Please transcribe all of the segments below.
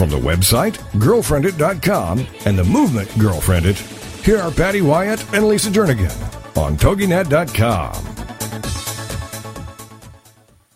From the website, girlfriendit.com, and the movement Girlfriendit, here are Patty Wyatt and Lisa Jernigan on TogiNet.com.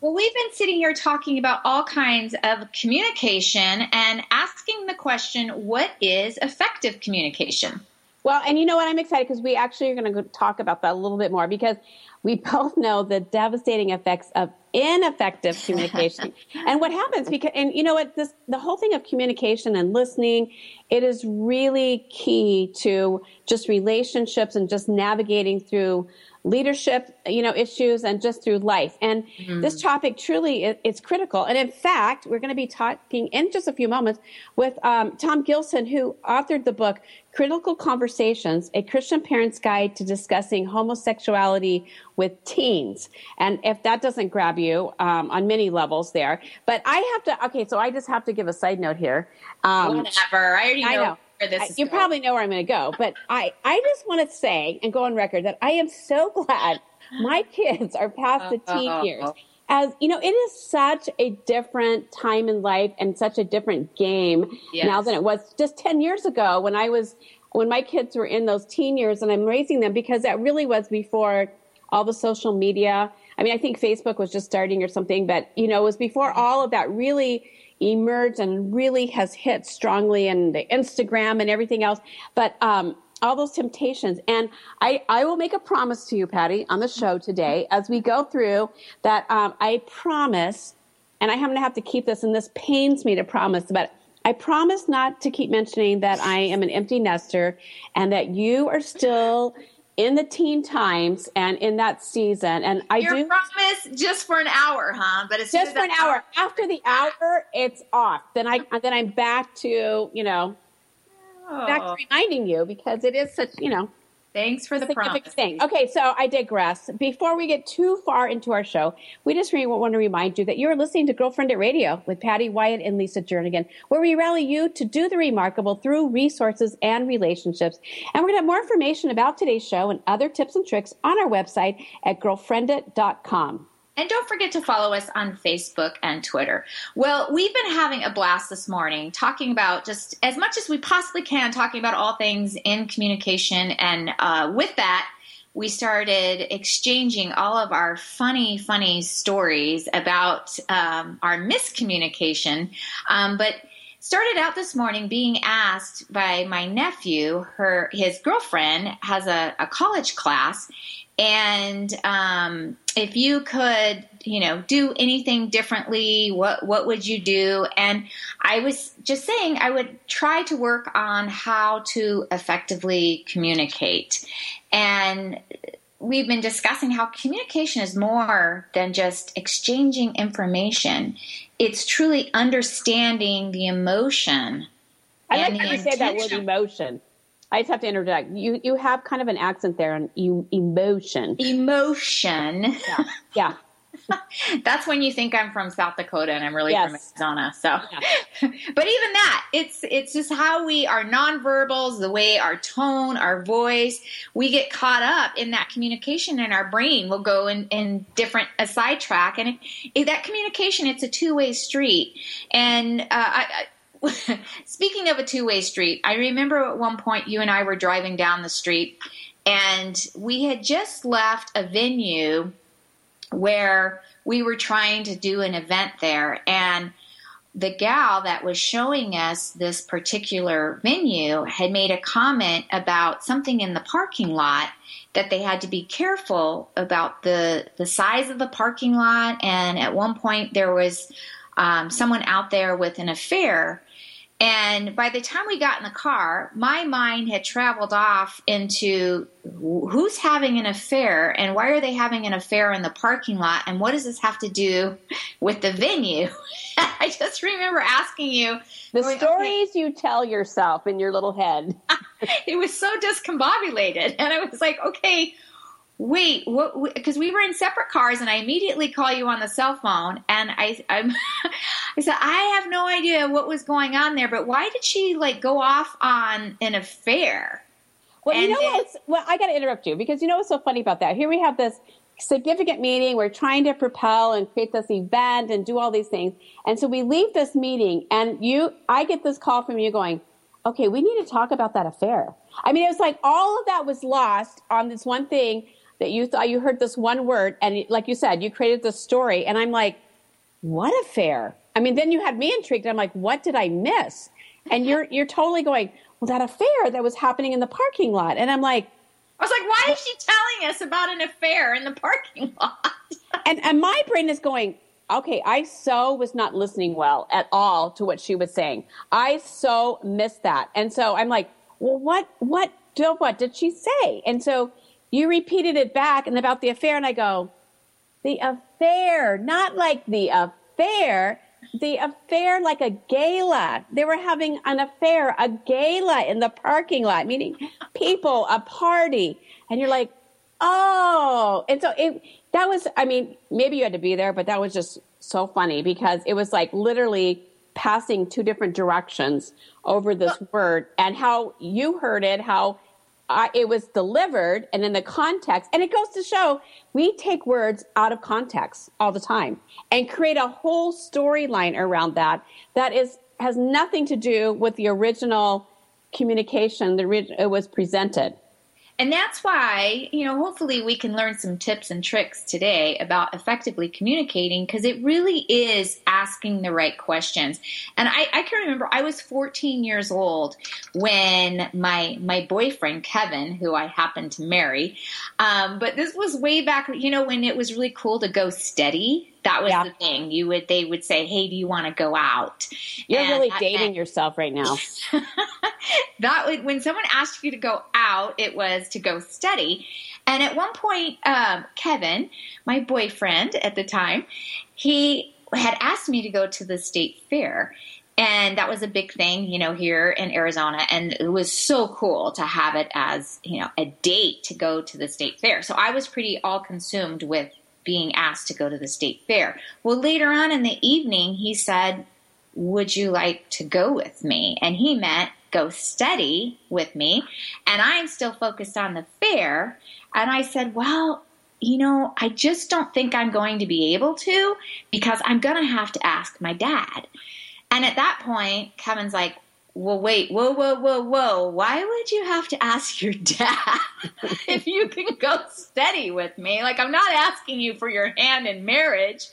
Well, we've been sitting here talking about all kinds of communication and asking the question what is effective communication? Well, and you know what? I'm excited because we actually are going to talk about that a little bit more because we both know the devastating effects of ineffective communication. And what happens because and you know what? This the whole thing of communication and listening it is really key to just relationships and just navigating through leadership you know issues and just through life. And mm-hmm. this topic truly is, is, critical. And in fact we're going to be talking in just a few moments with um, tom gilson who authored the book Critical Conversations, a Christian Parent's Guide to Discussing Homosexuality with Teens. And if that doesn't grab you um, on many levels there, but I have to, okay, so I just have to give a side note here. Um, Whatever. I already know. I know. Where this I, you going. probably know where I'm going to go, but I, I just want to say and go on record that I am so glad my kids are past the teen uh, years as you know, it is such a different time in life and such a different game yes. now than it was just 10 years ago when I was, when my kids were in those teen years and I'm raising them because that really was before all the social media. I mean, I think Facebook was just starting or something, but you know, it was before all of that really emerged and really has hit strongly and the Instagram and everything else. But, um, all those temptations. And I, I will make a promise to you, Patty, on the show today as we go through that um, I promise, and I am going to have to keep this, and this pains me to promise, but I promise not to keep mentioning that I am an empty nester and that you are still in the teen times and in that season. And I Your do promise just for an hour, huh? But it's just for an hour. After the hour, it's off. Then I then I'm back to you know oh. back to oh. reminding you because it is such, you know. Thanks for the promise. Thing. Okay, so I digress. Before we get too far into our show, we just really want to remind you that you're listening to Girlfriendit Radio with Patty Wyatt and Lisa Jernigan, where we rally you to do the remarkable through resources and relationships. And we're going to have more information about today's show and other tips and tricks on our website at girlfriendit.com. And don't forget to follow us on Facebook and Twitter. Well, we've been having a blast this morning talking about just as much as we possibly can, talking about all things in communication. And uh, with that, we started exchanging all of our funny, funny stories about um, our miscommunication. Um, but started out this morning being asked by my nephew her his girlfriend has a, a college class and um, if you could you know do anything differently what what would you do? And i was just saying i would try to work on how to effectively communicate. And we've been discussing how communication is more than just exchanging information. It's truly understanding the emotion i like how you say that word emotion I just have to interject. You you have kind of an accent there on you emotion. Emotion. Yeah. Yeah. That's when you think I'm from South Dakota and I'm really yes. from Arizona. So, yeah. but even that, it's it's just how we are nonverbals, the way our tone, our voice, we get caught up in that communication, and our brain will go in in different a sidetrack, and it, that communication, it's a two way street, and uh, I Speaking of a two way street, I remember at one point you and I were driving down the street and we had just left a venue where we were trying to do an event there. And the gal that was showing us this particular venue had made a comment about something in the parking lot that they had to be careful about the the size of the parking lot and at one point there was um, someone out there with an affair and by the time we got in the car, my mind had traveled off into who's having an affair and why are they having an affair in the parking lot and what does this have to do with the venue? I just remember asking you the going, stories okay. you tell yourself in your little head. it was so discombobulated. And I was like, okay, wait, what? Because we were in separate cars, and I immediately call you on the cell phone, and I, I'm, I said, I have no idea what was going on there, but why did she like go off on an affair? Well, and you know what's, well, I got to interrupt you because you know what's so funny about that? Here we have this significant meeting. We're trying to propel and create this event and do all these things. And so we leave this meeting and you, I get this call from you going, okay, we need to talk about that affair. I mean, it was like all of that was lost on this one thing that you thought you heard this one word. And like you said, you created this story. And I'm like, what affair? I mean, then you had me intrigued. I'm like, what did I miss? And you're, you're totally going, well, that affair that was happening in the parking lot. And I'm like, I was like, why is she telling us about an affair in the parking lot? and, and my brain is going, okay, I so was not listening well at all to what she was saying. I so missed that. And so I'm like, well, what, what, what did she say? And so you repeated it back and about the affair. And I go, the affair, not like the affair, the affair like a gala. They were having an affair, a gala in the parking lot, meaning people, a party. And you're like, oh. And so it, that was, I mean, maybe you had to be there, but that was just so funny because it was like literally passing two different directions over this word and how you heard it, how I, it was delivered and in the context. And it goes to show we take words out of context all the time and create a whole storyline around that that is has nothing to do with the original communication that it was presented. And that's why, you know, hopefully we can learn some tips and tricks today about effectively communicating because it really is asking the right questions. And I, I, can remember I was 14 years old when my my boyfriend Kevin, who I happened to marry, um, but this was way back, you know, when it was really cool to go steady that was yeah. the thing. You would they would say, "Hey, do you want to go out?" You're and really dating meant, yourself right now. that when someone asked you to go out, it was to go study. And at one point, um, Kevin, my boyfriend at the time, he had asked me to go to the state fair. And that was a big thing, you know, here in Arizona. And it was so cool to have it as, you know, a date to go to the state fair. So I was pretty all consumed with being asked to go to the state fair. Well, later on in the evening, he said, Would you like to go with me? And he meant go study with me. And I'm still focused on the fair. And I said, Well, you know, I just don't think I'm going to be able to because I'm going to have to ask my dad. And at that point, Kevin's like, well, wait, whoa, whoa, whoa, whoa. Why would you have to ask your dad if you can go steady with me? Like, I'm not asking you for your hand in marriage.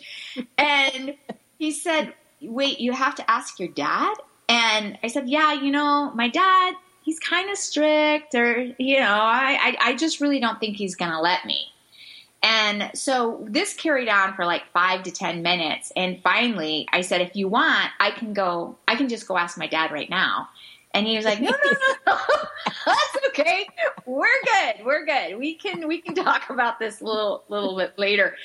And he said, wait, you have to ask your dad? And I said, yeah, you know, my dad, he's kind of strict, or, you know, I, I, I just really don't think he's going to let me. And so this carried on for like five to 10 minutes. And finally, I said, if you want, I can go, I can just go ask my dad right now. And he was like, no, no, no, no. that's okay. We're good. We're good. We can, we can talk about this a little, little bit later.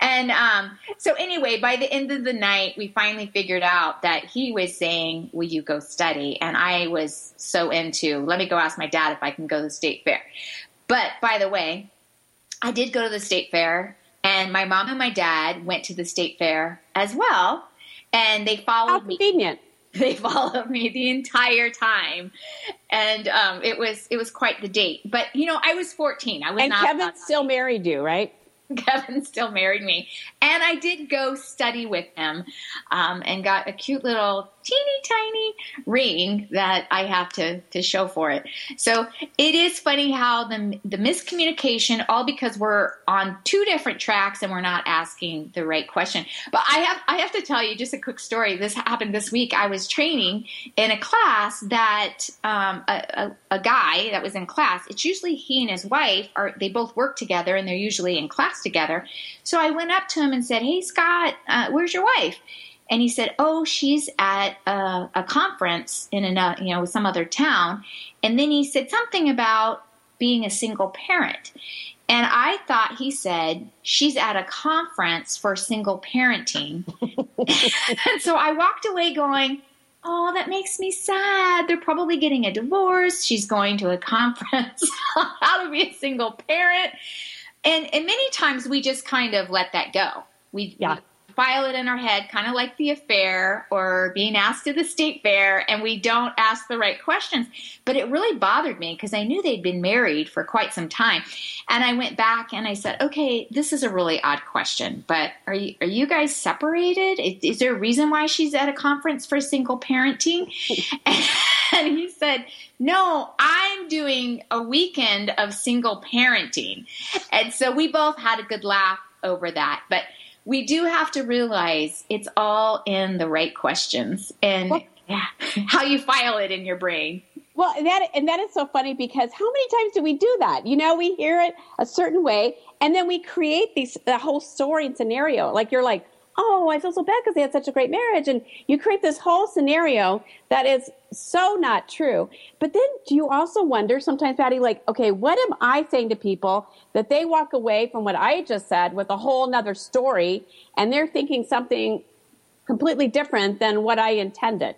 And, um, so anyway, by the end of the night, we finally figured out that he was saying, will you go study? And I was so into, let me go ask my dad if I can go to the state fair. But by the way, I did go to the state fair, and my mom and my dad went to the state fair as well, and they followed How convenient. me. They followed me the entire time, and um, it was it was quite the date. But you know, I was fourteen. I was and Kevin still married you, right? Kevin still married me. And I did go study with him um, and got a cute little teeny tiny ring that I have to, to show for it. So it is funny how the, the miscommunication, all because we're on two different tracks and we're not asking the right question. But I have, I have to tell you just a quick story. This happened this week. I was training in a class that um, a, a, a guy that was in class, it's usually he and his wife are, they both work together and they're usually in class together. So I went up to him and said, Hey, Scott, uh, where's your wife? And he said, "Oh, she's at a, a conference in a uh, you know some other town," and then he said something about being a single parent. And I thought he said she's at a conference for single parenting. and so I walked away going, oh, that makes me sad. They're probably getting a divorce. She's going to a conference on how to be a single parent. And, and many times we just kind of let that go. We, yeah. we file it in our head, kind of like the affair or being asked to the state fair, and we don't ask the right questions. But it really bothered me because I knew they'd been married for quite some time. And I went back and I said, okay, this is a really odd question, but are you, are you guys separated? Is, is there a reason why she's at a conference for single parenting? and he said, no, I'm doing a weekend of single parenting. And so we both had a good laugh over that. But we do have to realize it's all in the right questions and well, yeah, how you file it in your brain. Well, that and that is so funny because how many times do we do that? You know, we hear it a certain way, and then we create these the whole story and scenario. Like you're like, oh, I feel so bad because they had such a great marriage. And you create this whole scenario that is so not true. But then do you also wonder sometimes, Patty, like, okay, what am I saying to people that they walk away from what I just said with a whole nother story and they're thinking something completely different than what I intended?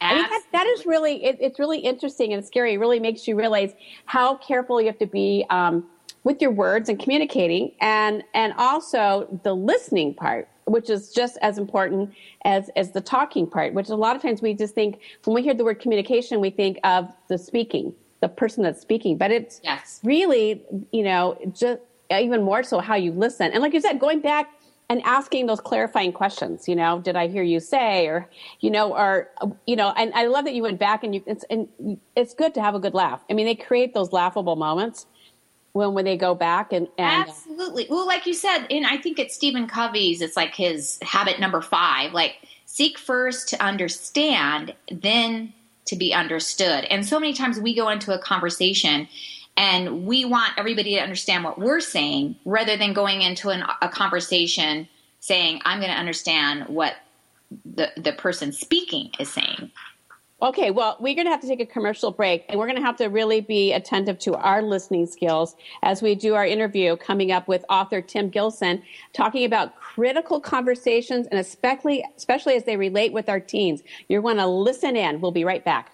I mean, that, that is really, it, it's really interesting and scary. It really makes you realize how careful you have to be um, with your words and communicating and, and also the listening part which is just as important as as the talking part which a lot of times we just think when we hear the word communication we think of the speaking the person that's speaking. But it's yes. really you know just even more so how you listen. And like you said going back and asking those clarifying questions you know did i hear you say or you know or you know and i love that you went back and you it's and it's good to have a good laugh. I mean they create those laughable moments when when they go back and, and uh, absolutely. Well like you said and i think it's stephen covey's it's like his habit number five like seek first to understand then to be understood. And so many times we go into a conversation and we want everybody to understand what we're saying rather than going into an, a conversation saying i'm going to understand what the, the person speaking is saying Okay, well, we're going to have to take a commercial break and we're going to have to really be attentive to our listening skills as we do our interview coming up with author Tim Gilson talking about critical conversations and especially, especially as they relate with our teens. You're going to listen in. We'll be right back.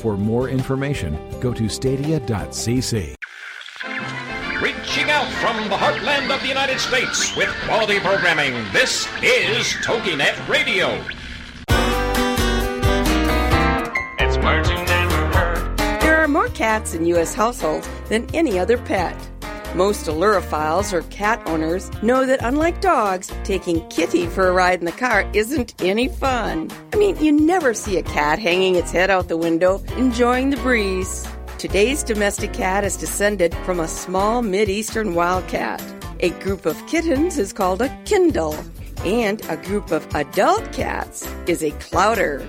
For more information, go to stadia.cc. Reaching out from the heartland of the United States with quality programming, this is TogiNet Radio. It's words you never heard. There are more cats in U.S. households than any other pet. Most ailurophiles or cat owners know that unlike dogs, taking Kitty for a ride in the car isn't any fun. I mean, you never see a cat hanging its head out the window, enjoying the breeze. Today's domestic cat is descended from a small Mid-Eastern wildcat. A group of kittens is called a Kindle, and a group of adult cats is a clowder.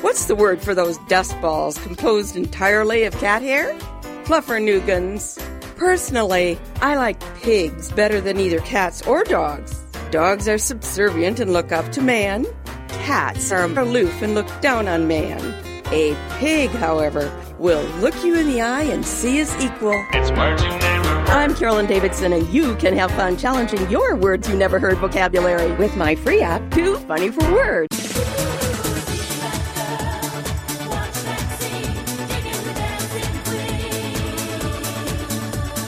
What's the word for those dust balls composed entirely of cat hair? Fluffernuggins. Personally, I like pigs better than either cats or dogs. Dogs are subservient and look up to man. Cats are aloof and look down on man. A pig, however, will look you in the eye and see as equal. It's words you never heard. I'm Carolyn Davidson, and you can have fun challenging your words you never heard vocabulary with my free app, Too Funny for Words.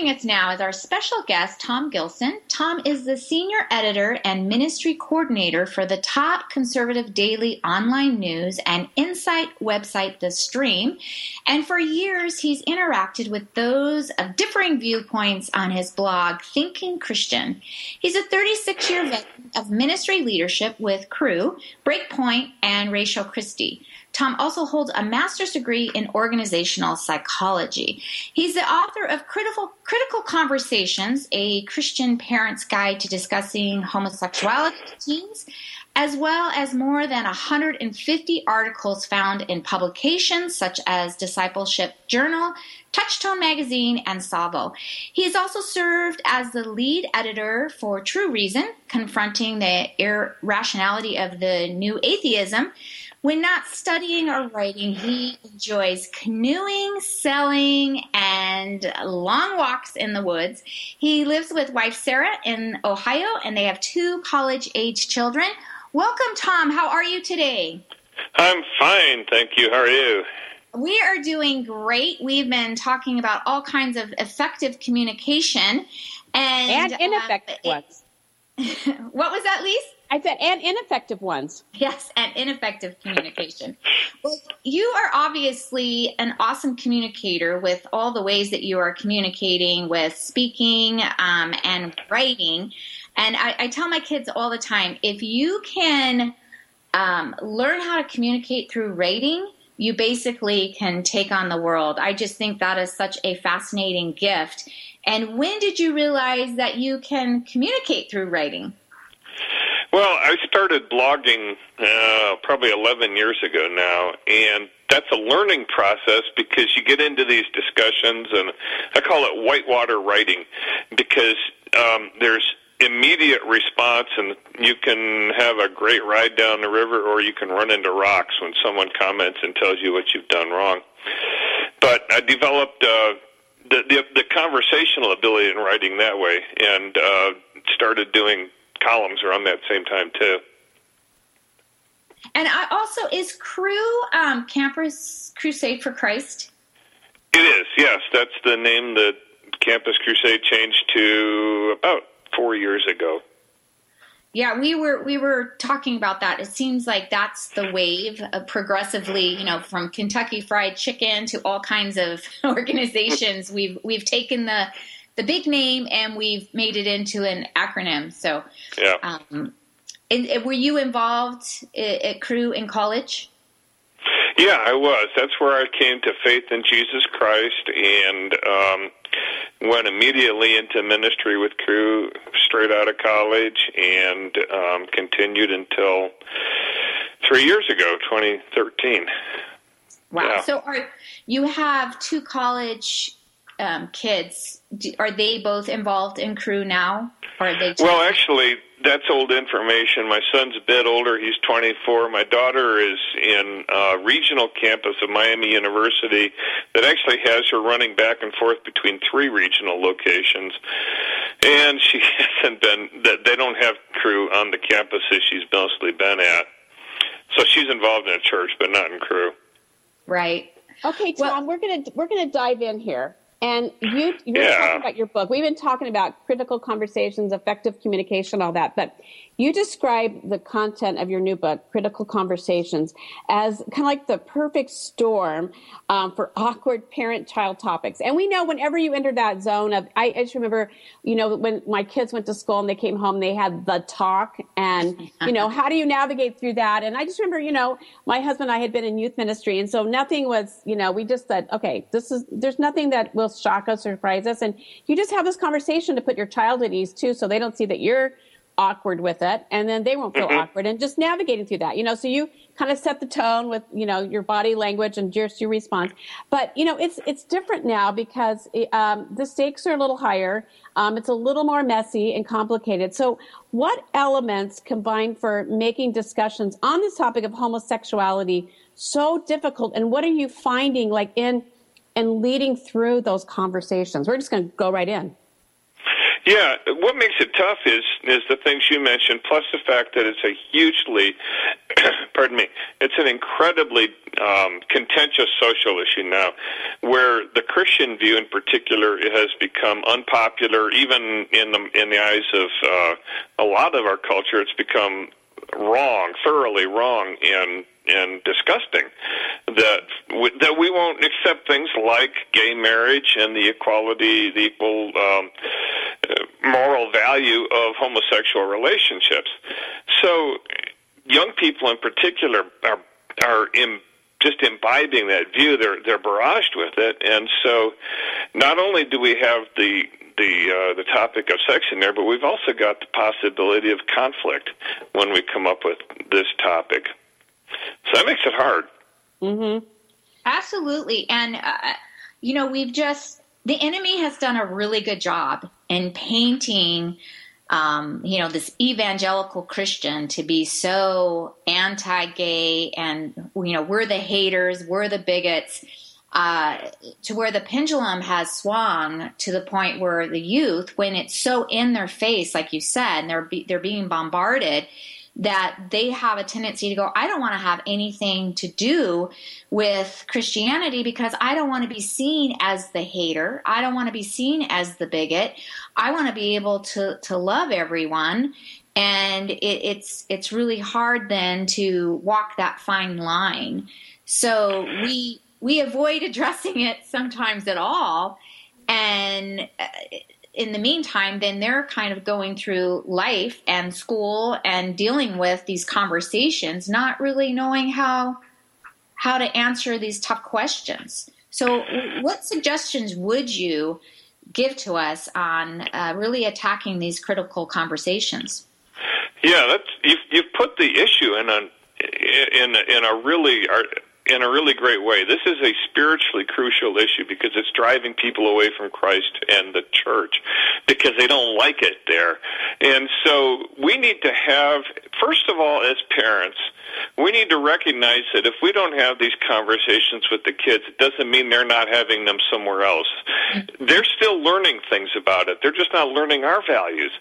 Joining us now is our special guest, Tom Gilson. Tom is the senior editor and ministry coordinator for the top conservative daily online news and insight website, The Stream. And for years, he's interacted with those of differing viewpoints on his blog, Thinking Christian. He's a 36 year veteran of ministry leadership with Cru, Breakpoint, and Ratio Christi. Tom also holds a master's degree in organizational psychology. He's the author of Critical, Critical Conversations, a Christian parent's guide to discussing homosexuality with teens, as well as more than 150 articles found in publications such as Discipleship Journal, Touchstone Magazine, and Salvo. He has also served as the lead editor for True Reason, confronting the irrationality of the new atheism when not studying or writing, he enjoys canoeing, sailing, and long walks in the woods. He lives with wife Sarah in Ohio, and they have two college age children. Welcome, Tom. How are you today? I'm fine, thank you. How are you? We are doing great. We've been talking about all kinds of effective communication and, and ineffective uh, ones. what was that, Lise? I said, and ineffective ones. Yes, and ineffective communication. well, you are obviously an awesome communicator with all the ways that you are communicating with speaking um, and writing. And I, I, tell my kids all the time if you can um, learn how to communicate through writing, you basically can take on the world. I just think that is such a fascinating gift. And when did you realize that you can communicate through writing? Well, I started blogging uh, probably 11 years ago now, and that's a learning process because you get into these discussions, and I call it whitewater writing because um, there's immediate response, and you can have a great ride down the river, or you can run into rocks when someone comments and tells you what you've done wrong. But I developed uh, the, the the conversational ability in writing that way, and uh, started doing columns around that same time too. And I also is Cru um, Campus Crusade for Christ. It is, yes. That's the name that Campus Crusade changed to about four years ago. Yeah, we were we were talking about that. It seems like that's the wave of progressively, you know, from Kentucky Fried Chicken to all kinds of organizations. we've we've taken the the big name and we've made it into an acronym. So, yeah. Um, and, and were you involved at, at Cru in college? Yeah, I was. That's where I came to faith in Jesus Christ and um, went immediately into ministry with Cru straight out of college and um, continued until three years ago, 2013. Wow. Yeah. So are you have two college um, kids, do, are they both involved in Cru now? Or are they well, actually, that's old information. My son's a bit older. He's 24. My daughter is in uh, regional campus of Miami University that actually has her running back and forth between three regional locations. And she hasn't been, they don't have Cru on the campuses she's mostly been at. So she's involved in a church, but not in Cru. Right. Okay, Tom, well, we're gonna we're gonna dive in here. And you, you were yeah. talking about your book. We've been talking about critical conversations, effective communication, all that. But you describe the content of your new book, Critical Conversations, as kind of like the perfect storm um, for awkward parent-child topics. And we know whenever you enter that zone of, I, I, just remember, you know, when my kids went to school and they came home, they had the talk, and you know, how do you navigate through that? And I just remember, you know, my husband and I had been in youth ministry, and so nothing was, you know, we just said, okay, this is, there's nothing that will shock us or surprise us, and you just have this conversation to put your child at ease too, so they don't see that you're awkward with it and then they won't feel mm-hmm. awkward and just navigating through that you know so you kind of set the tone with you know your body language and just your response but you know it's it's different now because um, the stakes are a little higher um, it's a little more messy and complicated so what elements combine for making discussions on this topic of homosexuality so difficult and what are you finding like in and leading through those conversations? We're just going to go right in. Yeah, what makes it tough is is the things you mentioned, plus the fact that it's a hugely, pardon me, it's an incredibly um, contentious social issue now, where the Christian view in particular has become unpopular, even in the in the eyes of uh, a lot of our culture. It's become wrong, thoroughly wrong, and and disgusting that we, that we won't accept things like gay marriage and the equality, the equal um, moral value of homosexual relationships. So, young people in particular are are in just imbibing that view. They're they're barraged with it, and so not only do we have the the uh, the topic of sex in there, but we've also got the possibility of conflict when we come up with this topic. So that makes it hard. Mm-hmm. Absolutely, and uh, you know we've just the enemy has done a really good job in painting. Um, you know, this evangelical Christian to be so anti-gay, and you know, we're the haters, we're the bigots uh, to where the pendulum has swung to the point where the youth, when it's so in their face, like you said, and they're be, they're being bombarded, that they have a tendency to go, I don't want to have anything to do with Christianity because I don't want to be seen as the hater. I don't want to be seen as the bigot. I want to be able to to love everyone. And it, it's it's really hard then to walk that fine line. So we we avoid addressing it sometimes at all. And uh, in the meantime, then they're kind of going through life and school and dealing with these conversations, not really knowing how how to answer these tough questions. So, what suggestions would you give to us on uh, really attacking these critical conversations? Yeah, that's you've, you've put the issue in a in in a really in a really great way. This is a spiritually crucial issue because it's driving people away from Christ and the church because they don't like it there. And so we need to have, first of all, as parents, we need to recognize that if we don't have these conversations with the kids, it doesn't mean they're not having them somewhere else. They're still learning things about it. They're just not learning our values.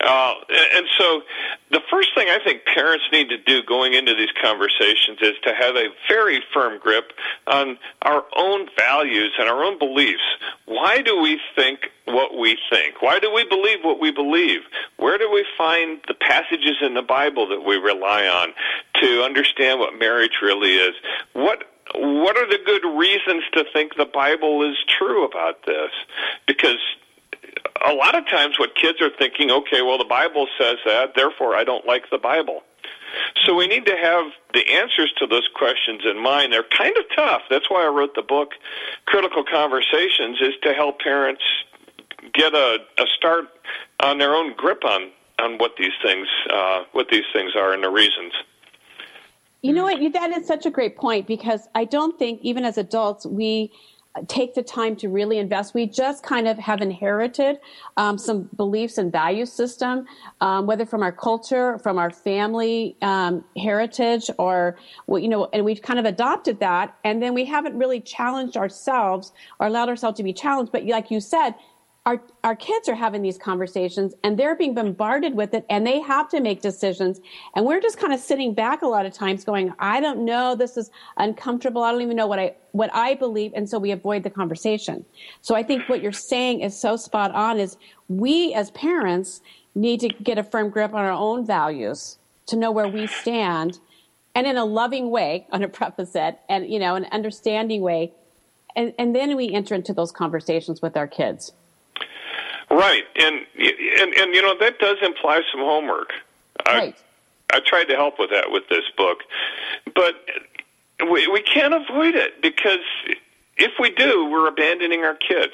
Uh, and so the first thing I think parents need to do going into these conversations is to have a very firm grip on our own values and our own beliefs. Why do we think what we think? Why do we believe what we believe? Where do we find the passages in the Bible that we rely on to understand what marriage really is? What what are the good reasons to think the Bible is true about this? Because a lot of times what kids are thinking, okay, well the Bible says that, therefore I don't like the Bible. So we need to have the answers to those questions in mind. They're kind of tough. That's why I wrote the book Critical Conversations is to help parents get a, a start on their own grip on on what these things uh, what these things are and the reasons. You know what? That is such a great point because I don't think even as adults we take the time to really invest. We just kind of have inherited um, some beliefs and value system, um, whether from our culture, from our family um, heritage, or you know, and we've kind of adopted that, and then we haven't really challenged ourselves or allowed ourselves to be challenged. But like you said, our, our kids are having these conversations and they're being bombarded with it and they have to make decisions. And we're just kind of sitting back a lot of times going, I don't know. This is uncomfortable. I don't even know what I, what I believe. And so we avoid the conversation. So I think what you're saying is so spot on is we as parents need to get a firm grip on our own values to know where we stand and in a loving way, on a preface it, and, you know, an understanding way. And, and then we enter into those conversations with our kids. Right, and and and you know that does imply some homework. Right. I, I tried to help with that with this book, but we we can't avoid it because if we do, we're abandoning our kids.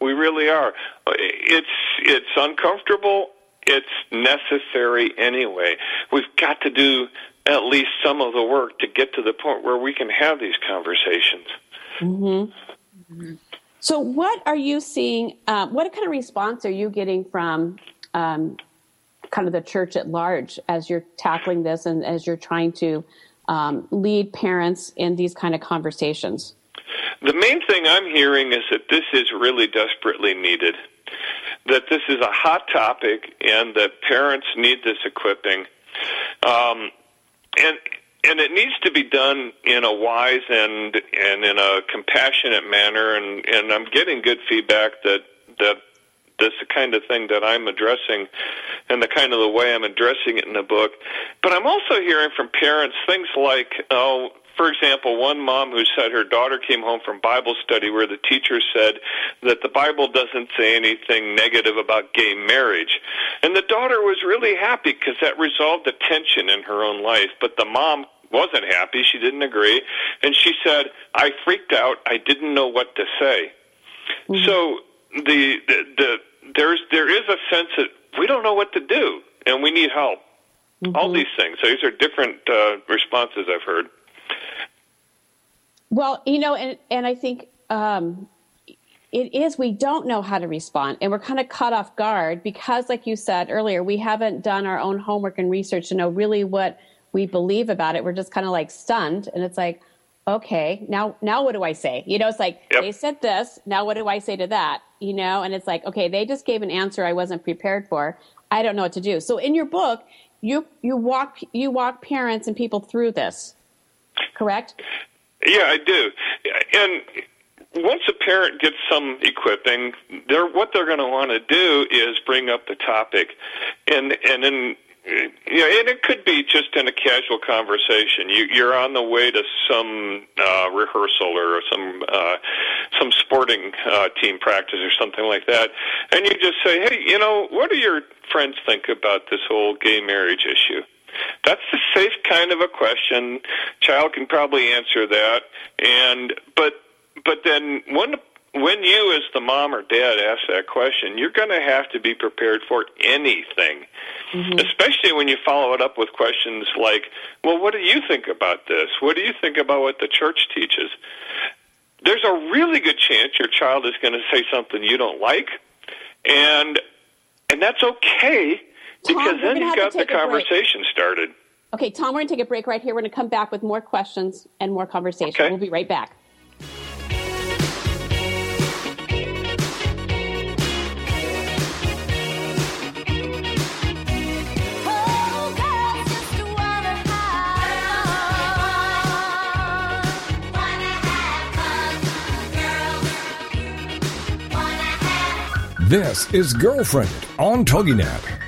We really are. It's it's uncomfortable. It's necessary anyway. We've got to do at least some of the work to get to the point where we can have these conversations. Mm-hmm. So, what are you seeing? Uh, what kind of response are you getting from um, kind of the church at large as you're tackling this and as you're trying to um, lead parents in these kind of conversations? The main thing I'm hearing is that this is really desperately needed. That this is a hot topic and that parents need this equipping. Um, and and it needs to be done in a wise and and in a compassionate manner and and I'm getting good feedback that that this the kind of thing that I'm addressing and the kind of the way I'm addressing it in the book. But I'm also hearing from parents things like, oh, for example, one mom who said her daughter came home from Bible study where the teacher said that the Bible doesn't say anything negative about gay marriage. And the daughter was really happy because that resolved the tension in her own life. But the mom wasn't happy. She didn't agree. And she said, I freaked out. I didn't know what to say. Mm-hmm. So the, the, the, there's, there is a sense that we don't know what to do and we need help. Mm-hmm. All these things. So these are different uh, responses I've heard. Well, you know, and, and I think um, it is, we don't know how to respond and we're kind of caught off guard because, like you said earlier, we haven't done our own homework and research to know really what we believe about it. We're just kind of like stunned. And it's like, okay, now, now what do I say? You know, it's like, yep. they said this. Now what do I say to that? You know, and it's like, okay, they just gave an answer I wasn't prepared for. I don't know what to do. So in your book, you, you walk, you walk parents and people through this, correct? Yeah, I do. And once a parent gets some equipping, they're what they're going to want to do is bring up the topic, and and then you know, and it could be just in a casual conversation. You, you're on the way to some uh, rehearsal or some uh, some sporting uh, team practice or something like that, and you just say, "Hey, you know, what do your friends think about this whole gay marriage issue?" That's the safe kind of a question. Child can probably answer that, and but but then when when you as the mom or dad ask that question, you're going to have to be prepared for anything. Mm-hmm. Especially when you follow it up with questions like, "Well, what do you think about this? What do you think about what the church teaches?" There's a really good chance your child is going to say something you don't like, and and that's okay Tom, because then you got the conversation started. Okay, Tom, we're going to take a break right here. We're going to come back with more questions and more conversation. Okay. We'll be right back. This is Girlfriendit on TogiNet.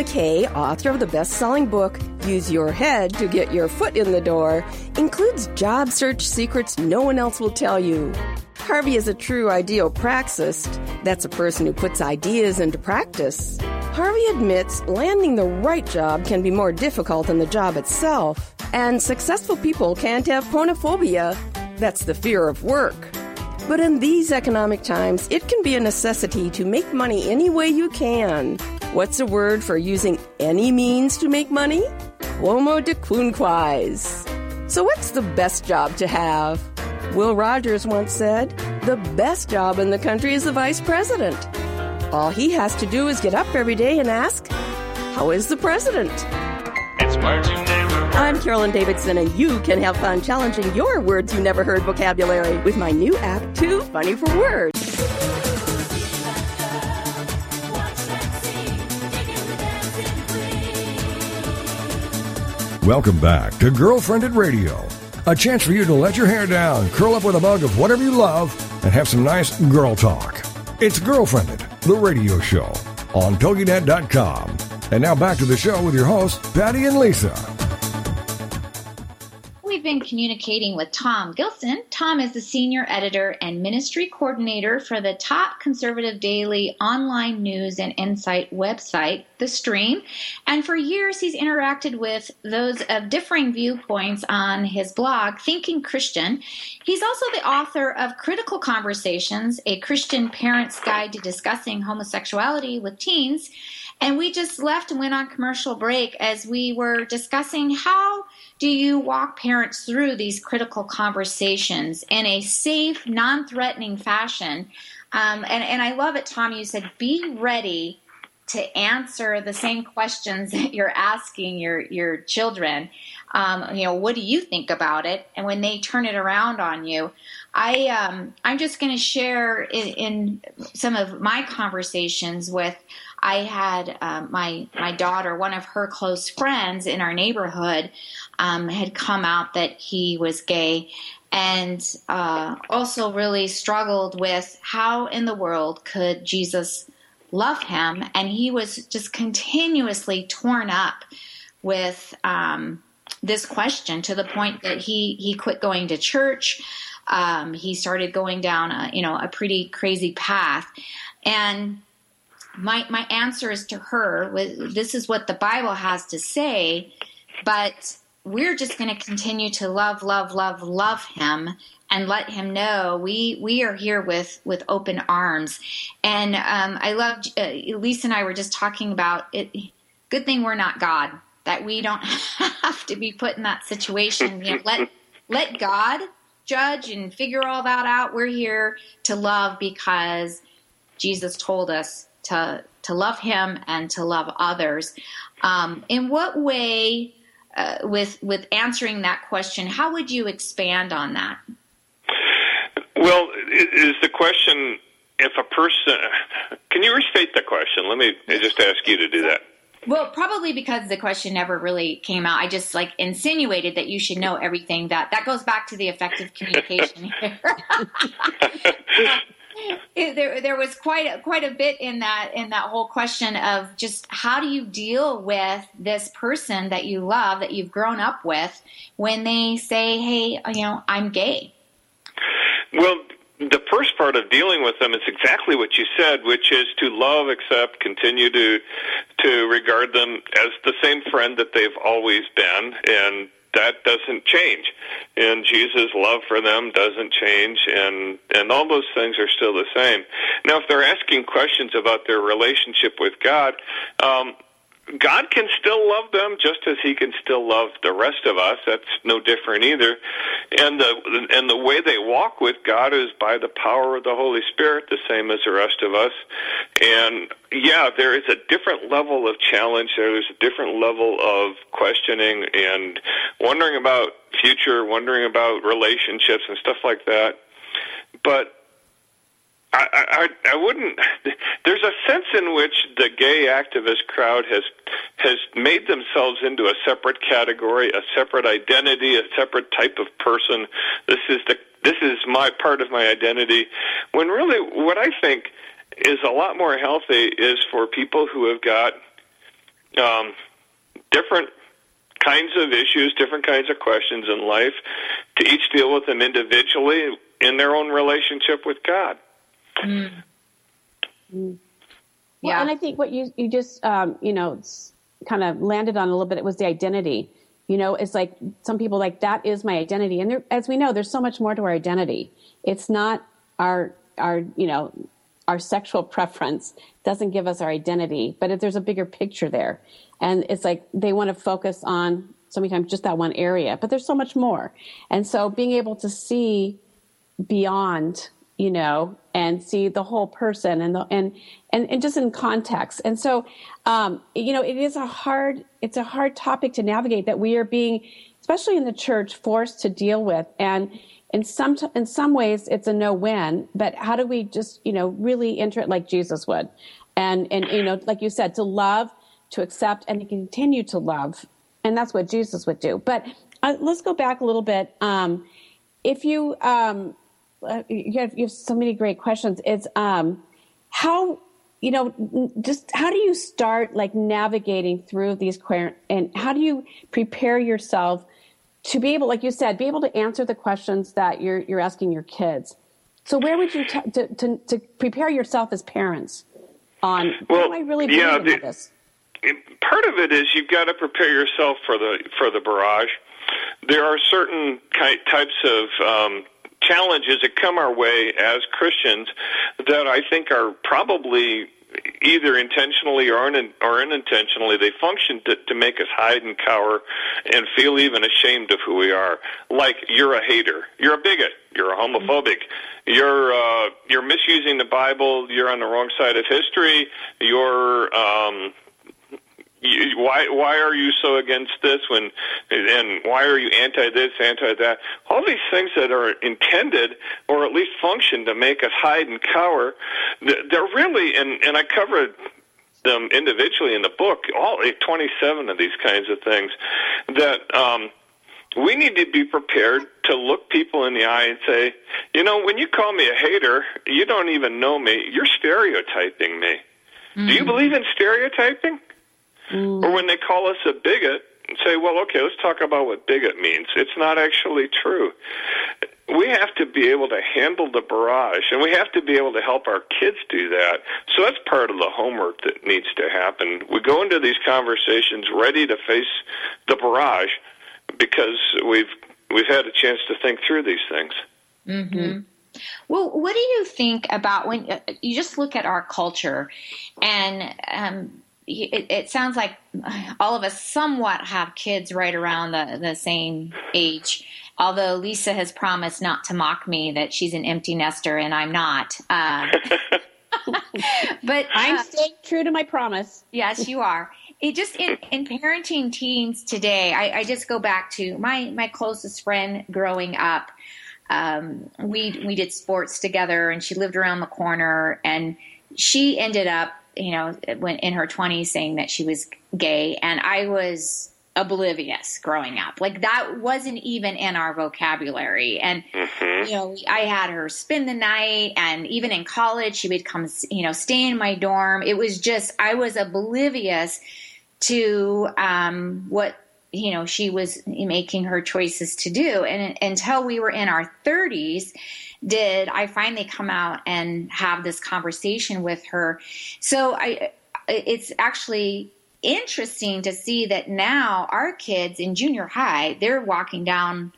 Mackay, author of the best selling book, Use Your Head to Get Your Foot in the Door, includes job search secrets no one else will tell you. Harvey is a true ideopraxist. That's a person who puts ideas into practice. Harvey admits landing the right job can be more difficult than the job itself. And successful people can't have ponophobia. That's the fear of work. But in these economic times, it can be a necessity to make money any way you can. What's a word for using any means to make money? Quomodocunquize. So, what's the best job to have? Will Rogers once said, The best job in the country is the vice president. All he has to do is get up every day and ask, How is the president? I'm Carolyn Davidson, and you can have fun challenging your words you never heard vocabulary with my new app, Too Funny for Words. Welcome back to Girlfriendit Radio, a chance for you to let your hair down, curl up with a mug of whatever you love, and have some nice girl talk. It's Girlfriendit, the radio show, on TogiNet.com. And now back to the show with your hosts, Patty and Lisa. We've been communicating with Tom Gilson. Tom is the senior editor and ministry coordinator for the top conservative daily online news and insight website, The Stream. And for years, he's interacted with those of differing viewpoints on his blog, Thinking Christian. He's also the author of Critical Conversations, a Christian parent's guide to discussing homosexuality with teens. And we just left and went on commercial break as we were discussing how do you walk parents through these critical conversations in a safe, non threatening fashion? Um, and, and I love it, Tom. You said be ready to answer the same questions that you're asking your, your children. Um, you know, what do you think about it? And when they turn it around on you, I um, I'm just going to share in, in, some of my conversations with. I had um, my my daughter, one of her close friends in our neighborhood, um, had come out that he was gay, and uh, also really struggled with how in the world could Jesus love him, and he was just continuously torn up with um, this question to the point that he he quit going to church. Um, he started going down a you know a pretty crazy path, and my my answers to her this is what the Bible has to say, but we're just going to continue to love, love, love, love him and let him know we we are here with with open arms. And um, I loved uh, Lisa and I were just talking about it. Good thing we're not God that we don't have to be put in that situation. You know, let let God judge and figure all that out. We're here to love because Jesus told us to to love Him and to love others. Um, in what way, uh, with with answering that question, how would you expand on that? Well, is the question if a person? Can you restate the question? Let me just ask you to do that. Well, probably because the question never really came out. I just like insinuated that you should know everything. That that goes back to the effective communication here. it, there, there was quite a, quite a bit in that in that whole question of just how do you deal with this person that you love that you've grown up with when they say, "Hey, you know, I'm gay." Well, the first part of dealing with them is exactly what you said, which is to love, accept, continue to to regard them as the same friend that they've always been, and that doesn't change. And Jesus' love for them doesn't change, and and all those things are still the same. Now, if they're asking questions about their relationship with God. Um, God can still love them just as He can still love the rest of us. That's no different either. And the and the way they walk with God is by the power of the Holy Spirit, the same as the rest of us. And yeah, there is a different level of challenge. There's a different level of questioning and wondering about future, wondering about relationships and stuff like that. But I, I, I wouldn't. There's a sense in which the gay activist crowd has has made themselves into a separate category, a separate identity, a separate type of person. This is the this is my part of my identity. When really, what I think is a lot more healthy is for people who have got um, different kinds of issues, different kinds of questions in life, to each deal with them individually in their own relationship with God. Mm. Mm. Yeah, well, and I think what you you just um, you know kind of landed on a little bit it was the identity. You know, it's like some people like that is my identity, and there, as we know, there's so much more to our identity. It's not our our you know our sexual preference doesn't give us our identity, but if there's a bigger picture there, and it's like they want to focus on sometimes just that one area, but there's so much more, and so being able to see beyond you know, and see the whole person and the, and, and, and just in context. And so, um, you know, it is a hard, it's a hard topic to navigate that we are being, especially in the church, forced to deal with. And in some, in some ways it's a no win, but how do we just, you know, really enter it like Jesus would? And, and, you know, like you said, to love, to accept and to continue to love. And that's what Jesus would do. But uh, let's go back a little bit. Um, if you, um, uh, you, have, you have so many great questions. It's um, how you know, just how do you start like navigating through these queer and how do you prepare yourself to be able, like you said, be able to answer the questions that you're you're asking your kids. So where would you t- to, to, to prepare yourself as parents on well, I really believe yeah, the, this? Part of it is you've got to prepare yourself for the for the barrage. There are certain types of um, challenges that come our way as Christians that I think are probably either intentionally or, un- or unintentionally, they function to, to make us hide and cower and feel even ashamed of who we are. Like you're a hater, you're a bigot, you're a homophobic, you're uh, you're misusing the Bible, you're on the wrong side of history, you're um, you, why why are you so against this when and why are you anti this anti that all these things that are intended or at least function to make us hide and cower they're really and and I covered them individually in the book all 27 of these kinds of things that um we need to be prepared to look people in the eye and say, you know, when you call me a hater, you don't even know me. You're stereotyping me. Mm-hmm. Do you mm. believe in stereotyping? Mm. Or when they call us a bigot, and say, well, okay, let's talk about what bigot means. It's not actually true. We have to be able to handle the barrage, and we have to be able to help our kids do that. So that's part of the homework that needs to happen. We go into these conversations ready to face the barrage because we've we've had a chance to think through these things. Mm-hmm. Well, what do you think about when uh, you just look at our culture and um, it, it, sounds like all of us somewhat have kids right around the, the same age. Although Lisa has promised not to mock me that she's an empty nester and I'm not. Uh, but I'm uh, staying true to my promise. Yes, you are. It just in, in parenting teens today, I, I just go back to my my closest friend growing up. Um, we we did sports together, and she lived around the corner, and she ended up you know, when in her 20s saying that she was gay. And I was oblivious growing up. Like that wasn't even in our vocabulary. And, mm-hmm. you know, I had her spend the night and even in college, she would come, you know, stay in my dorm. It was just, I was oblivious to, um, what, you know, she was making her choices to do. And until we were in our 30s, did I finally come out and have this conversation with her. So I, it's actually interesting to see that now our kids in junior high, they're walking down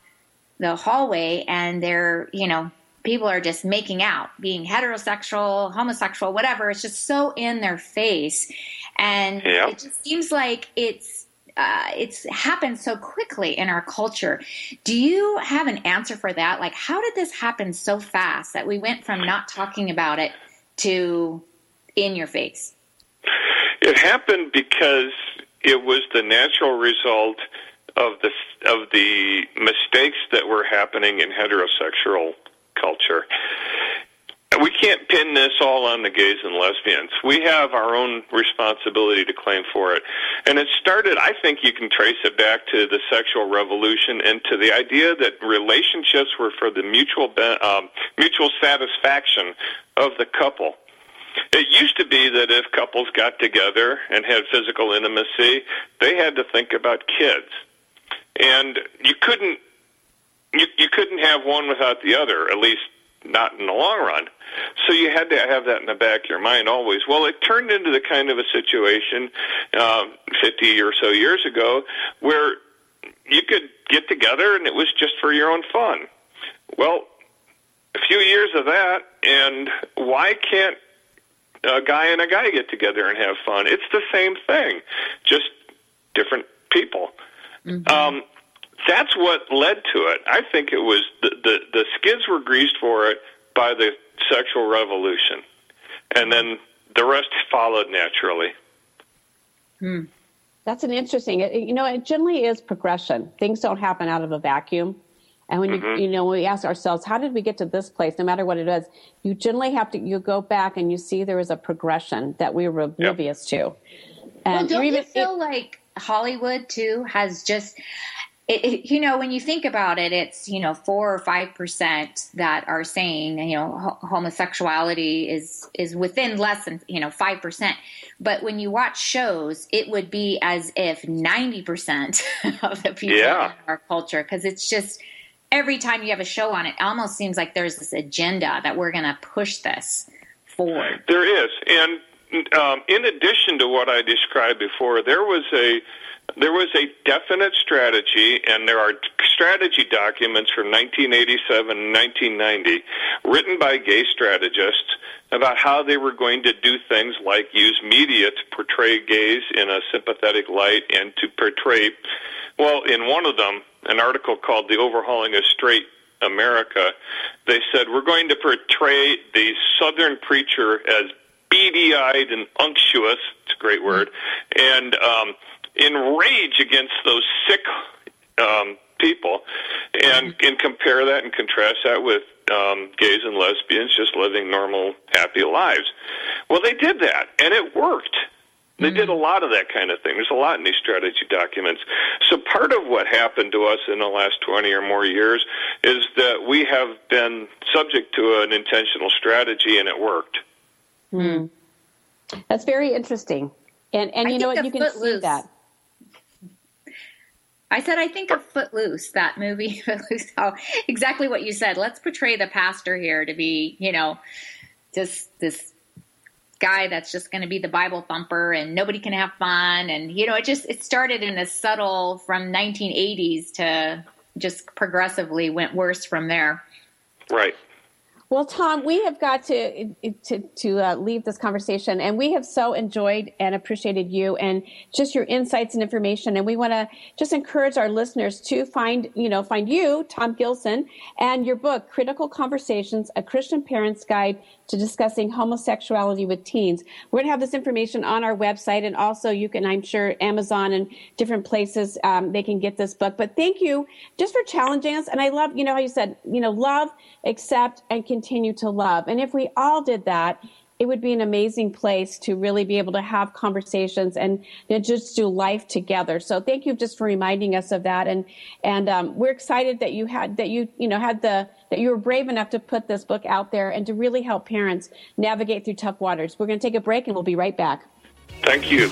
the hallway and they're, you know, people are just making out, being heterosexual, homosexual, whatever. It's just so in their face. And yeah. it just seems like it's uh, it's happened so quickly in our culture. Do you have an answer for that? Like, how did this happen so fast that we went from not talking about it to in your face? It happened because it was the natural result of the of the mistakes that were happening in heterosexual culture we can't pin this all on the gays and lesbians. We have our own responsibility to claim for it. And it started, I think you can trace it back to the sexual revolution and to the idea that relationships were for the mutual, um, mutual satisfaction of the couple. It used to be that if couples got together and had physical intimacy, they had to think about kids. And you couldn't you, you couldn't have one without the other, at least not in the long run. So you had to have that in the back of your mind always. Well, it turned into the kind of a situation uh, 50 or so years ago where you could get together and it was just for your own fun. Well, a few years of that, and why can't a guy and a guy get together and have fun? It's the same thing, just different people. Mm-hmm. Um, that's what led to it. I think it was the, the the skids were greased for it by the sexual revolution, and then the rest followed naturally. Hmm. That's an interesting. You know, it generally is progression. Things don't happen out of a vacuum. And when mm-hmm. you you know when we ask ourselves, how did we get to this place? No matter what it is, you generally have to you go back and you see there is a progression that we were oblivious yep. to. And well, don't you feel it, like Hollywood too has just it, it, you know, when you think about it, it's you know four or five percent that are saying you know ho- homosexuality is is within less than you know five percent. But when you watch shows, it would be as if ninety percent of the people yeah. in our culture, because it's just every time you have a show on, it almost seems like there's this agenda that we're going to push this forward. There is, and um, in addition to what I described before, there was a there was a definite strategy, and there are strategy documents from 1987 and 1990 written by gay strategists about how they were going to do things like use media to portray gays in a sympathetic light and to portray, well, in one of them, an article called The Overhauling of Straight America, they said, We're going to portray the Southern preacher as beady eyed and unctuous. It's a great word. And, um, in rage against those sick um, people, and and compare that and contrast that with um, gays and lesbians just living normal, happy lives. Well, they did that, and it worked. They did a lot of that kind of thing. There's a lot in these strategy documents. So part of what happened to us in the last 20 or more years is that we have been subject to an intentional strategy and it worked. Mm. That's very interesting. And and you know what you can see that. I said, I think of Footloose, that movie, Footloose, exactly what you said. Let's portray the pastor here to be, you know, just this guy that's just going to be the Bible thumper and nobody can have fun. And, you know, it just, it started in a subtle from 1980s to just progressively went worse from there. Right. Well, Tom, we have got to to, to uh, leave this conversation, and we have so enjoyed and appreciated you and just your insights and information. And we want to just encourage our listeners to find you know find you, Tom Gilson, and your book, Critical Conversations: A Christian Parent's Guide to discussing homosexuality with teens. We're going to have this information on our website, and also you can, I'm sure, Amazon and different places um, they can get this book. But thank you just for challenging us. And I love, you know, how you said, you know, love, accept, and continue to love. And if we all did that, it would be an amazing place to really be able to have conversations and just do life together. So thank you just for reminding us of that. And and um, we're excited that you had that you you know had the that you were brave enough to put this book out there and to really help parents navigate through tough waters. We're going to take a break and we'll be right back. Thank you.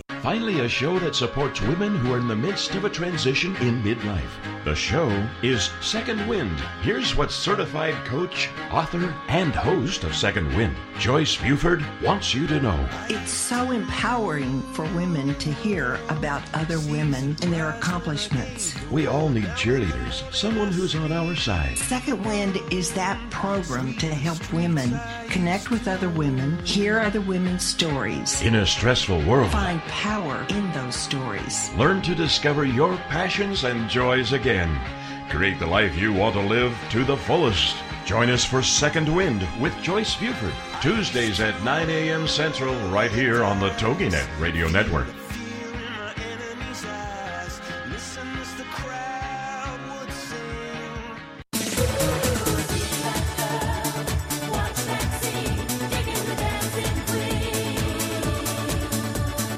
Finally, a show that supports women who are in the midst of a transition in midlife. The show is Second Wind. Here's what certified coach, author, and host of Second Wind, Joyce Buford, wants you to know. It's so empowering for women to hear about other women and their accomplishments. We all need cheerleaders, someone who's on our side. Second Wind is that program to help women connect with other women, hear other women's stories. In a stressful world, find power in those stories. Learn to discover your passions and joys again again. Create the life you want to live to the fullest. Join us for Second Wind with Joyce Buford, Tuesdays at 9 a.m. Central, right here on the TogiNet Radio Network.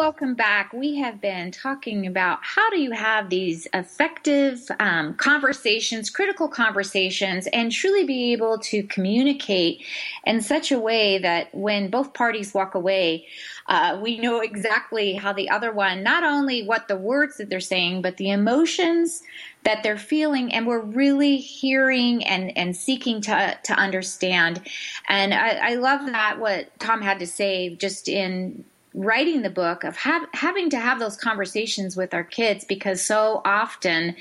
Welcome back. We have been talking about how do you have these effective um, conversations, critical conversations, and truly be able to communicate in such a way that when both parties walk away, uh, we know exactly how the other one, not only what the words that they're saying, but the emotions that they're feeling, and we're really hearing and, and seeking to, to understand. And I, I love that what Tom had to say just in writing the book of having to have those conversations with our kids because so often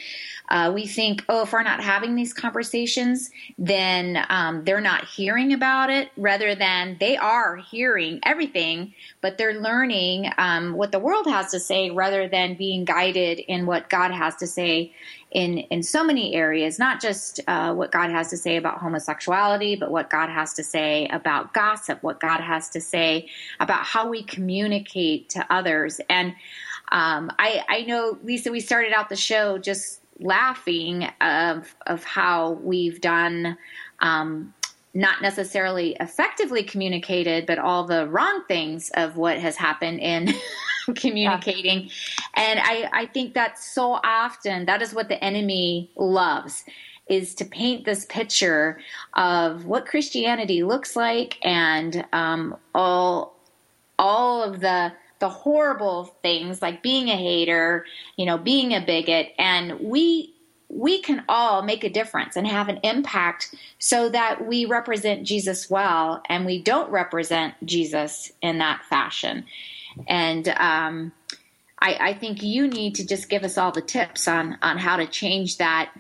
uh, we think, oh, if we're not having these conversations, then um, they're not hearing about it, rather than they are hearing everything, but they're learning um, what the world has to say rather than being guided in what God has to say in in so many areas, not just uh, what God has to say about homosexuality, but what God has to say about gossip, what God has to say about how we communicate to others. And um, I, I know, Lisa, we started out the show just laughing of of how we've done. Um, not necessarily effectively communicated, but all the wrong things of what has happened in communicating. Yeah. And I, I think that so often that is what the enemy loves is to paint this picture of what Christianity looks like and um, all all of the the horrible things like being a hater, you know, being a bigot, and we we can all make a difference and have an impact so that we represent Jesus well and we don't represent Jesus in that fashion. And um, I, I, think you need to just give us all the tips on on how to change that.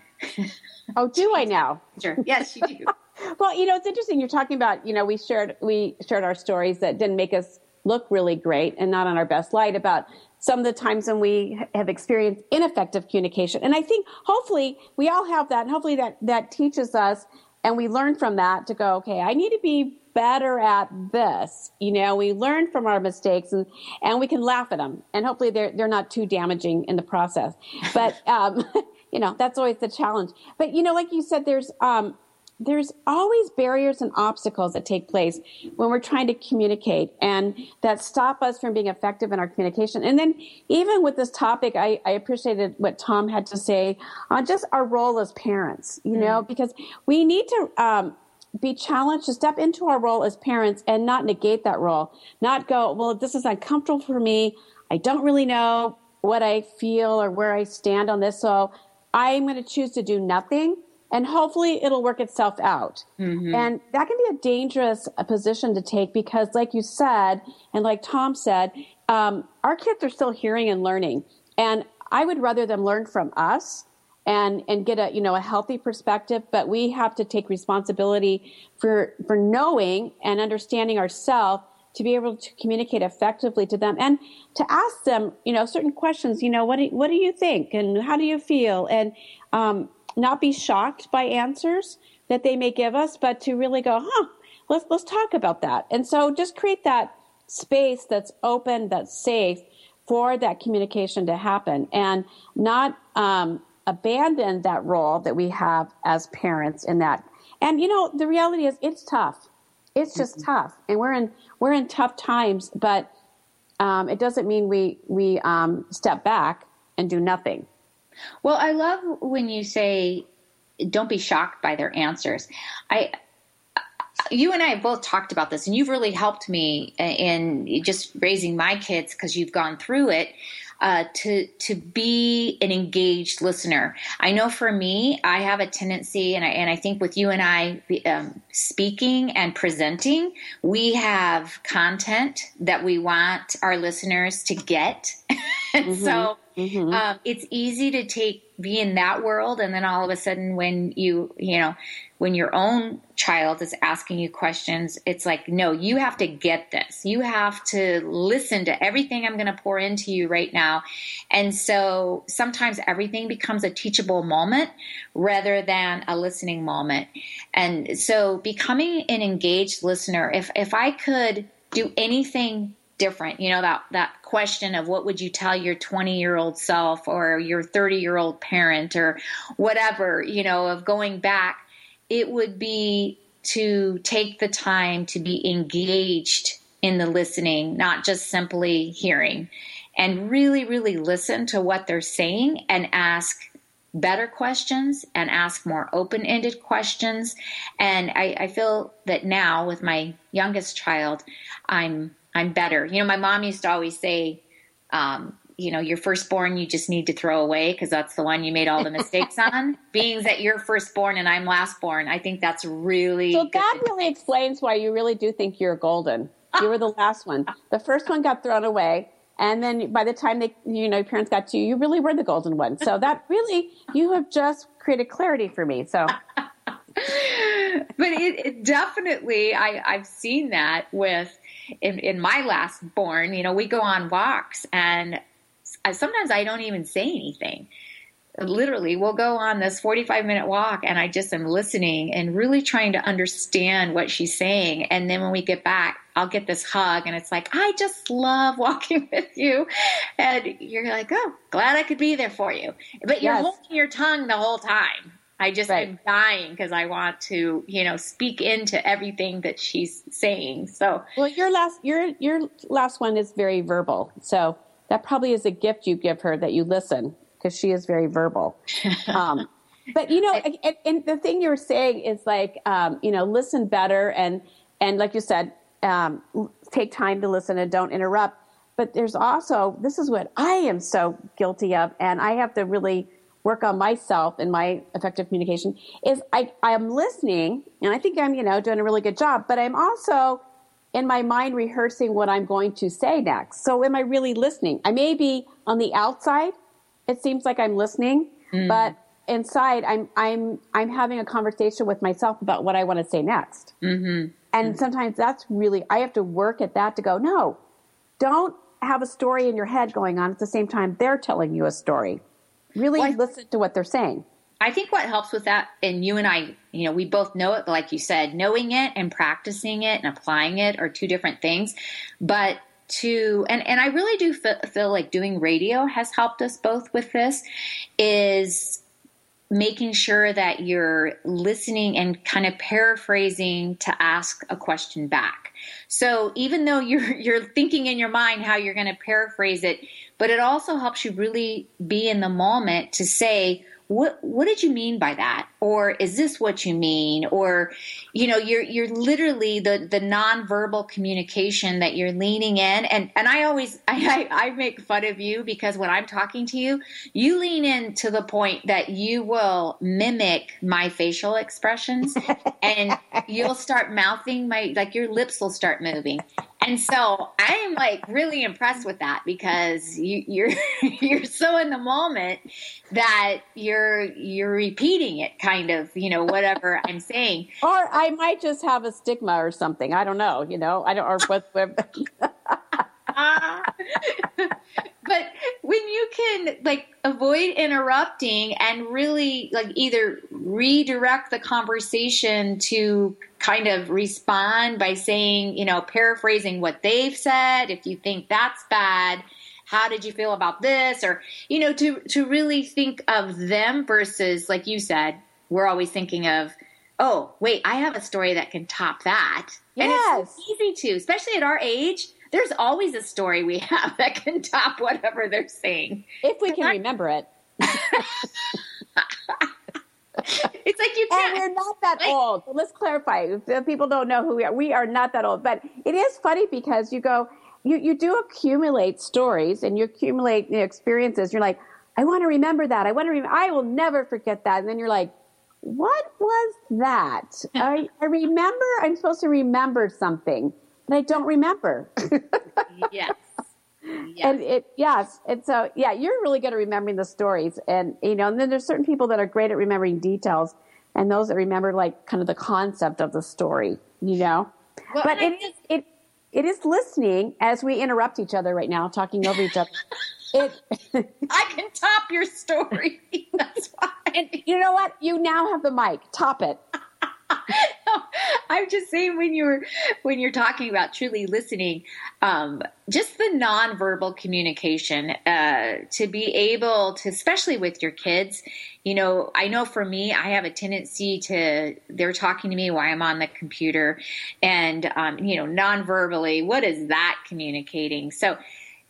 oh, do I now? Sure. Yes, you do. well, you know, it's interesting. You're talking about, you know, we shared we shared our stories that didn't make us look really great and not on our best light about some of the times when we have experienced ineffective communication. And I think hopefully we all have that and hopefully that that teaches us and we learn from that to go, okay, I need to be better at this. You know, we learn from our mistakes and, and we can laugh at them. And hopefully they're, they're not too damaging in the process. But, um, you know, that's always the challenge. But, you know, like you said, there's, um, there's always barriers and obstacles that take place when we're trying to communicate and that stop us from being effective in our communication. And then even with this topic, I, I appreciated what Tom had to say on just our role as parents, you know, mm. because we need to, um, be challenged to step into our role as parents and not negate that role. Not go, well, this is uncomfortable for me. I don't really know what I feel or where I stand on this. So I'm going to choose to do nothing and hopefully it'll work itself out. Mm-hmm. And that can be a dangerous uh, position to take because, like you said, and like Tom said, um, our kids are still hearing and learning. And I would rather them learn from us and and get a you know a healthy perspective but we have to take responsibility for for knowing and understanding ourselves to be able to communicate effectively to them and to ask them you know certain questions you know what do, what do you think and how do you feel and um, not be shocked by answers that they may give us but to really go huh let's let's talk about that and so just create that space that's open that's safe for that communication to happen and not um, abandon that role that we have as parents in that. And you know, the reality is it's tough. It's just mm-hmm. tough. And we're in we're in tough times, but um, it doesn't mean we we um, step back and do nothing. Well, I love when you say don't be shocked by their answers. I you and I have both talked about this, and you've really helped me in just raising my kids because you've gone through it uh, to to be an engaged listener. I know for me, I have a tendency, and I and I think with you and I um, speaking and presenting, we have content that we want our listeners to get. mm-hmm. So mm-hmm. Um, it's easy to take be in that world, and then all of a sudden, when you you know when your own child is asking you questions, it's like, no, you have to get this. You have to listen to everything I'm going to pour into you right now. And so sometimes everything becomes a teachable moment rather than a listening moment. And so becoming an engaged listener, if, if I could do anything different. You know, that, that question of what would you tell your 20 year old self or your 30 year old parent or whatever, you know, of going back, it would be to take the time to be engaged in the listening, not just simply hearing, and really, really listen to what they're saying and ask better questions and ask more open ended questions. And I, I, feel that now with my youngest child, I'm I'm better. You know, my mom used to always say, um, you know, your firstborn you just need to throw away because that's the one you made all the mistakes on. Being that you're firstborn and I'm lastborn, I think that's really so. That really explains why you really do think you're golden. You were the last one. The first one got thrown away. And then by the time they, you know, your parents got to you, you really were the golden one. So that really, you have just created clarity for me. So. but it, it, definitely, I, I've seen that with in, in my last born. You know, we go on walks, and sometimes I don't even say anything literally we'll go on this 45 minute walk and I just am listening and really trying to understand what she's saying. And then when we get back, I'll get this hug and it's like, I just love walking with you. And you're like, oh, glad I could be there for you. But you're yes. holding your tongue the whole time. I just right. am dying because I want to, you know, speak into everything that she's saying. So, well, your last, your, your last one is very verbal. So that probably is a gift you give her that you listen because she is very verbal. Um, but you know, and, and, the thing you were saying is like, um, you know, listen better and and like you said, um, take time to listen and don't interrupt. But there's also this is what I am so guilty of, and I have to really work on myself and my effective communication. Is I I am listening, and I think I'm you know doing a really good job, but I'm also in my mind rehearsing what I'm going to say next. So am I really listening? I may be on the outside it seems like I'm listening, mm. but inside I'm I'm I'm having a conversation with myself about what I want to say next. Mm-hmm. And mm-hmm. sometimes that's really I have to work at that to go, no, don't have a story in your head going on at the same time they're telling you a story. Really well, listen to what they're saying. I think what helps with that, and you and I, you know, we both know it, but like you said, knowing it and practicing it and applying it are two different things. But to and and I really do feel, feel like doing radio has helped us both with this is making sure that you're listening and kind of paraphrasing to ask a question back. So even though you're you're thinking in your mind how you're going to paraphrase it, but it also helps you really be in the moment to say what what did you mean by that? Or is this what you mean? Or you know you're you're literally the the nonverbal communication that you're leaning in. And and I always I, I make fun of you because when I'm talking to you you lean in to the point that you will mimic my facial expressions and you'll start mouthing my like your lips will start moving and so I'm like really impressed with that because you, you're you're so in the moment that you're you're repeating it kind of you know whatever I'm saying. Or I might just have a stigma or something. I don't know. You know I don't or what. Uh, but when you can like avoid interrupting and really like either redirect the conversation to kind of respond by saying, you know, paraphrasing what they've said, if you think that's bad, how did you feel about this or you know to to really think of them versus like you said, we're always thinking of oh, wait, I have a story that can top that. Yes. And it's easy to, especially at our age there's always a story we have that can top whatever they're saying. If we can I, remember it. it's like you can't. And we're not that like, old. let's clarify. If People don't know who we are. We are not that old. But it is funny because you go, you, you do accumulate stories and you accumulate you know, experiences. You're like, I want to remember that. I want to remember. I will never forget that. And then you're like, what was that? I, I remember. I'm supposed to remember something and I don't remember. yes. Yes. And it, yes. And so, yeah, you're really good at remembering the stories. And, you know, and then there's certain people that are great at remembering details and those that remember like kind of the concept of the story, you know? Well, but it is, it, it is listening as we interrupt each other right now, talking over each other. It, I can top your story. That's why. And you know what? You now have the mic. Top it. I'm just saying when you're when you're talking about truly listening, um, just the nonverbal communication uh, to be able to, especially with your kids. You know, I know for me, I have a tendency to they're talking to me while I'm on the computer, and um, you know, nonverbally, what is that communicating? So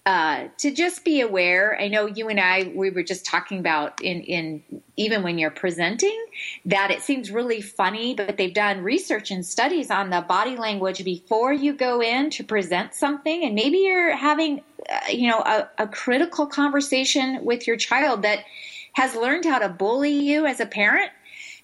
uh, to just be aware. I know you and I we were just talking about in in even when you're presenting that it seems really funny, but they've done research and studies on the body language before you go in to present something, and maybe you're having uh, you know a, a critical conversation with your child that has learned how to bully you as a parent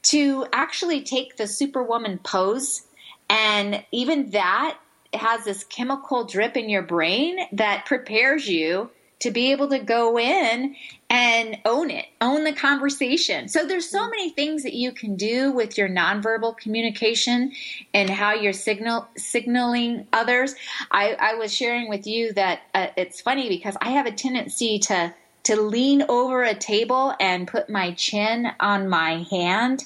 to actually take the superwoman pose and even that has this chemical drip in your brain that prepares you to be able to go in and own it, own the conversation. So there's so many things that you can do with your nonverbal communication and how you're signal signaling others. I, I was sharing with you that uh, it's funny because I have a tendency to to lean over a table and put my chin on my hand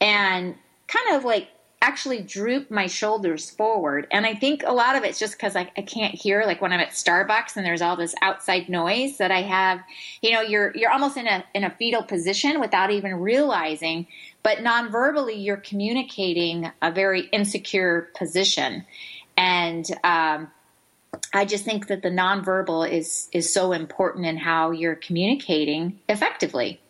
and kind of like actually droop my shoulders forward. And I think a lot of it's just because I, I, can't hear, like when I'm at Starbucks and there's all this outside noise that I have, you know, you're, you're almost in a, in a fetal position without even realizing, but nonverbally you're communicating a very insecure position. And, um, I just think that the nonverbal is, is so important in how you're communicating effectively.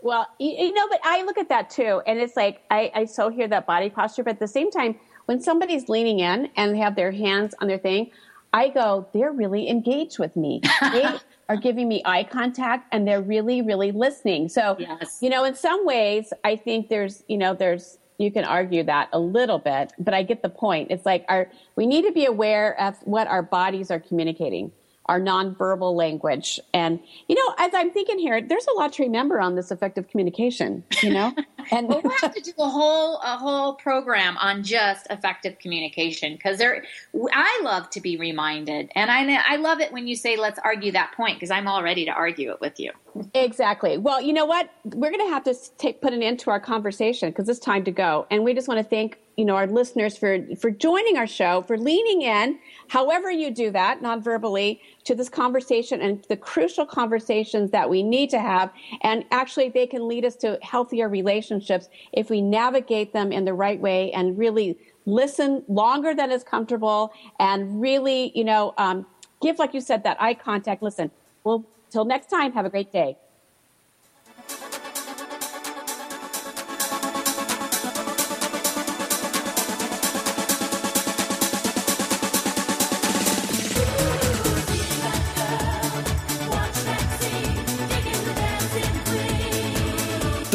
Well, you, you, know, but I look at that too, and it's like I, I so hear that body posture, but at the same time, when somebody's leaning in and they have their hands on their thing, I go, they're really engaged with me. They are giving me eye contact and they're really, really listening. So, yes. you know, in some ways, I think there's, you know, there's, you can argue that a little bit, but I get the point. It's like our, we need to be aware of what our bodies are communicating our nonverbal language. And, you know, as I'm thinking here, there's a lot to remember on this effective communication, you know? And we'll have to do a whole, a whole program on just effective communication because there, I love to be reminded. And I, I love it when you say, let's argue that point because I'm all ready to argue it with you. Exactly. Well, you know what? We're going to have to take, put an end to our conversation because it's time to go. And we just want to thank you know our listeners for for joining our show for leaning in however you do that non-verbally to this conversation and the crucial conversations that we need to have and actually they can lead us to healthier relationships if we navigate them in the right way and really listen longer than is comfortable and really you know um, give like you said that eye contact listen well till next time have a great day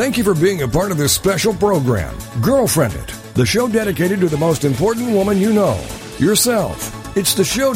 Thank you for being a part of this special program, Girlfriendit, the show dedicated to the most important woman you know, yourself. It's the show